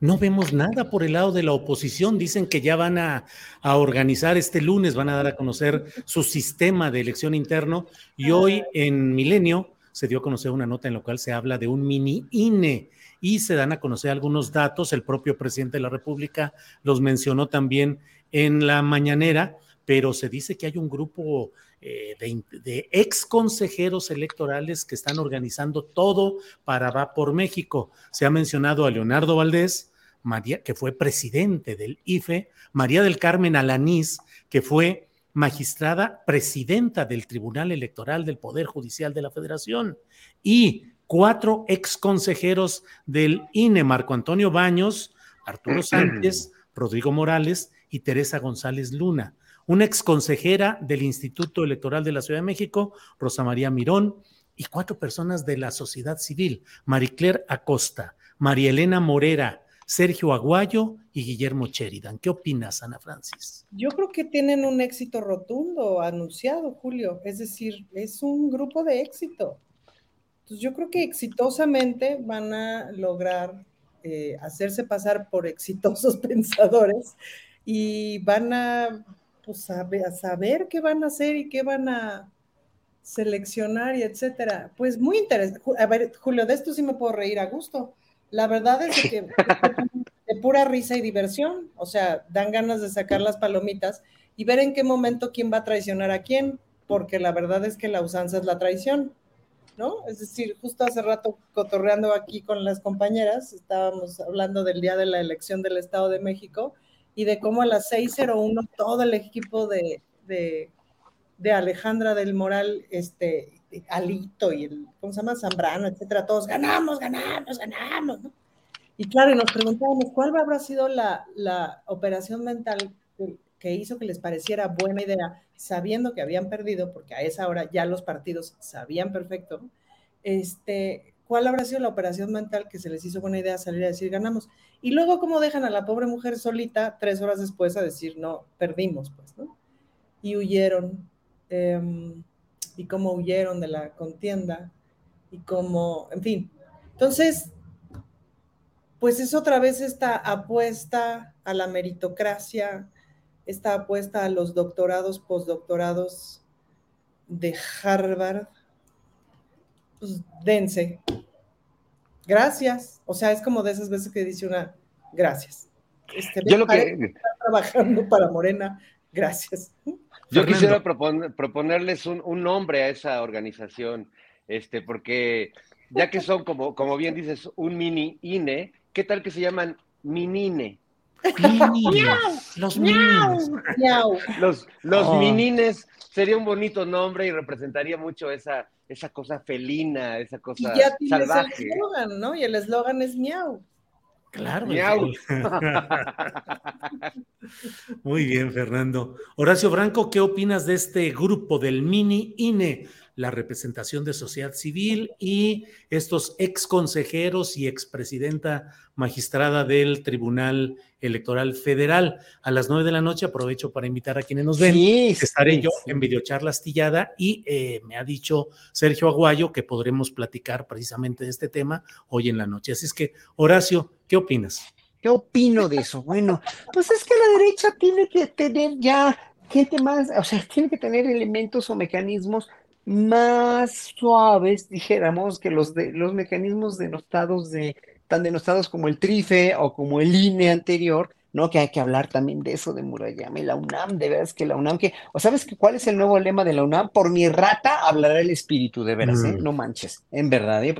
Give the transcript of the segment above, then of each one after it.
No vemos nada por el lado de la oposición. Dicen que ya van a, a, organizar este lunes, van a dar a conocer su sistema de elección interno. Y hoy en Milenio se dio a conocer una nota en la cual se habla de un mini INE y se dan a conocer algunos datos. El propio presidente de la República los mencionó también en la mañanera, pero se dice que hay un grupo eh, de, de, ex consejeros electorales que están organizando todo para Va por México. Se ha mencionado a Leonardo Valdés, María, que fue presidente del IFE, María del Carmen Alanís, que fue magistrada presidenta del Tribunal Electoral del Poder Judicial de la Federación, y cuatro ex consejeros del INE, Marco Antonio Baños, Arturo Sánchez, Rodrigo Morales y Teresa González Luna una exconsejera del Instituto Electoral de la Ciudad de México, Rosa María Mirón, y cuatro personas de la sociedad civil, Maricler Acosta, María Elena Morera, Sergio Aguayo y Guillermo Sheridan. ¿Qué opinas, Ana Francis? Yo creo que tienen un éxito rotundo anunciado, Julio. Es decir, es un grupo de éxito. Entonces, yo creo que exitosamente van a lograr eh, hacerse pasar por exitosos pensadores y van a pues a, a, saber qué van a hacer y qué van a seleccionar y etcétera. Pues muy interesante. A ver, Julio, de esto sí me puedo reír a gusto. La verdad es que de pura risa y diversión, o sea, dan ganas de sacar las palomitas y ver en qué momento quién va a traicionar a quién, porque la verdad es que la usanza es la traición, ¿no? Es decir, justo hace rato cotorreando aquí con las compañeras, estábamos hablando del día de la elección del Estado de México y de cómo a las 6.01 todo el equipo de, de, Alejandra del Moral, este, Alito y el, ¿cómo se llama? Zambrano, etcétera, todos ganamos, ganamos, ganamos, ¿no? Y claro, y nos preguntábamos cuál habrá sido la, la operación mental que, que hizo que les pareciera buena idea, sabiendo que habían perdido, porque a esa hora ya los partidos sabían perfecto, este, ¿cuál habrá sido la operación mental que se les hizo buena idea salir a decir ganamos? Y luego, ¿cómo dejan a la pobre mujer solita tres horas después a decir no, perdimos, pues, ¿no? Y huyeron. Eh, y cómo huyeron de la contienda y cómo, en fin. Entonces, pues es otra vez esta apuesta a la meritocracia, esta apuesta a los doctorados, postdoctorados de Harvard, pues dense. Gracias. O sea, es como de esas veces que dice una, gracias. Este, Yo lo que... Está trabajando para Morena, gracias. Yo quisiera proponer, proponerles un, un, nombre a esa organización, este, porque ya que son, como, como bien dices, un mini INE, ¿qué tal que se llaman minine? Los minines. Los, los oh. minines sería un bonito nombre y representaría mucho esa, esa cosa felina, esa cosa y ya salvaje. El eslogan, ¿no? Y el eslogan es miau. Claro. Miau. Muy bien, Fernando. Horacio Franco, ¿qué opinas de este grupo del mini INE? la representación de sociedad civil y estos ex consejeros y expresidenta magistrada del Tribunal Electoral Federal. A las nueve de la noche aprovecho para invitar a quienes nos ven. Estaré yo en videocharla astillada y eh, me ha dicho Sergio Aguayo que podremos platicar precisamente de este tema hoy en la noche. Así es que, Horacio, ¿qué opinas? ¿Qué opino de eso? Bueno, pues es que la derecha tiene que tener ya gente más, o sea, tiene que tener elementos o mecanismos más suaves, dijéramos, que los, de, los mecanismos denostados de, tan denostados como el TRIFE o como el INE anterior, ¿no? Que hay que hablar también de eso de Murayama y la UNAM, de veras que la UNAM, que, o sabes que cuál es el nuevo lema de la UNAM, por mi rata hablará el espíritu, de veras, ¿eh? Mm. No manches, en verdad. ¿eh?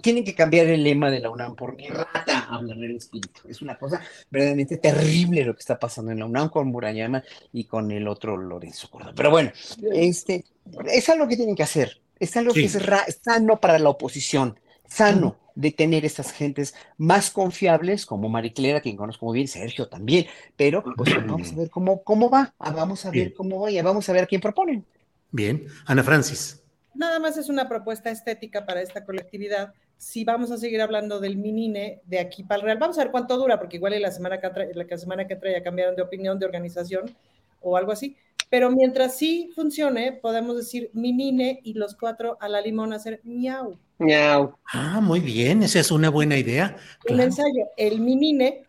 tienen que cambiar el lema de la UNAM, por mi rata hablará el espíritu. Es una cosa verdaderamente terrible lo que está pasando en la UNAM con Murayama y con el otro Lorenzo Córdoba. Pero bueno, este, es algo que tienen que hacer, es algo que es sano para la oposición, sano de tener esas gentes más confiables, como Mariclera, quien conozco muy bien, Sergio también, pero pues vamos a ver cómo, cómo va, ah, vamos a ver cómo va y vamos a ver quién proponen. Bien, Ana Francis. Nada más es una propuesta estética para esta colectividad. Si vamos a seguir hablando del Minine de aquí para el Real, vamos a ver cuánto dura, porque igual la semana que, la semana que trae ya cambiaron de opinión, de organización o algo así. Pero mientras sí funcione, podemos decir Minine y los cuatro a la limón hacer miau. Miau. Ah, muy bien, esa es una buena idea. Un ensayo, el minine,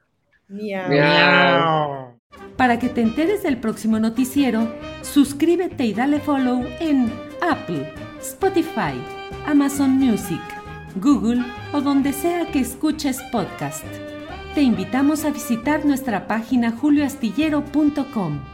miau. miau. Para que te enteres del próximo noticiero, suscríbete y dale follow en Apple, Spotify, Amazon Music, Google o donde sea que escuches podcast. Te invitamos a visitar nuestra página julioastillero.com.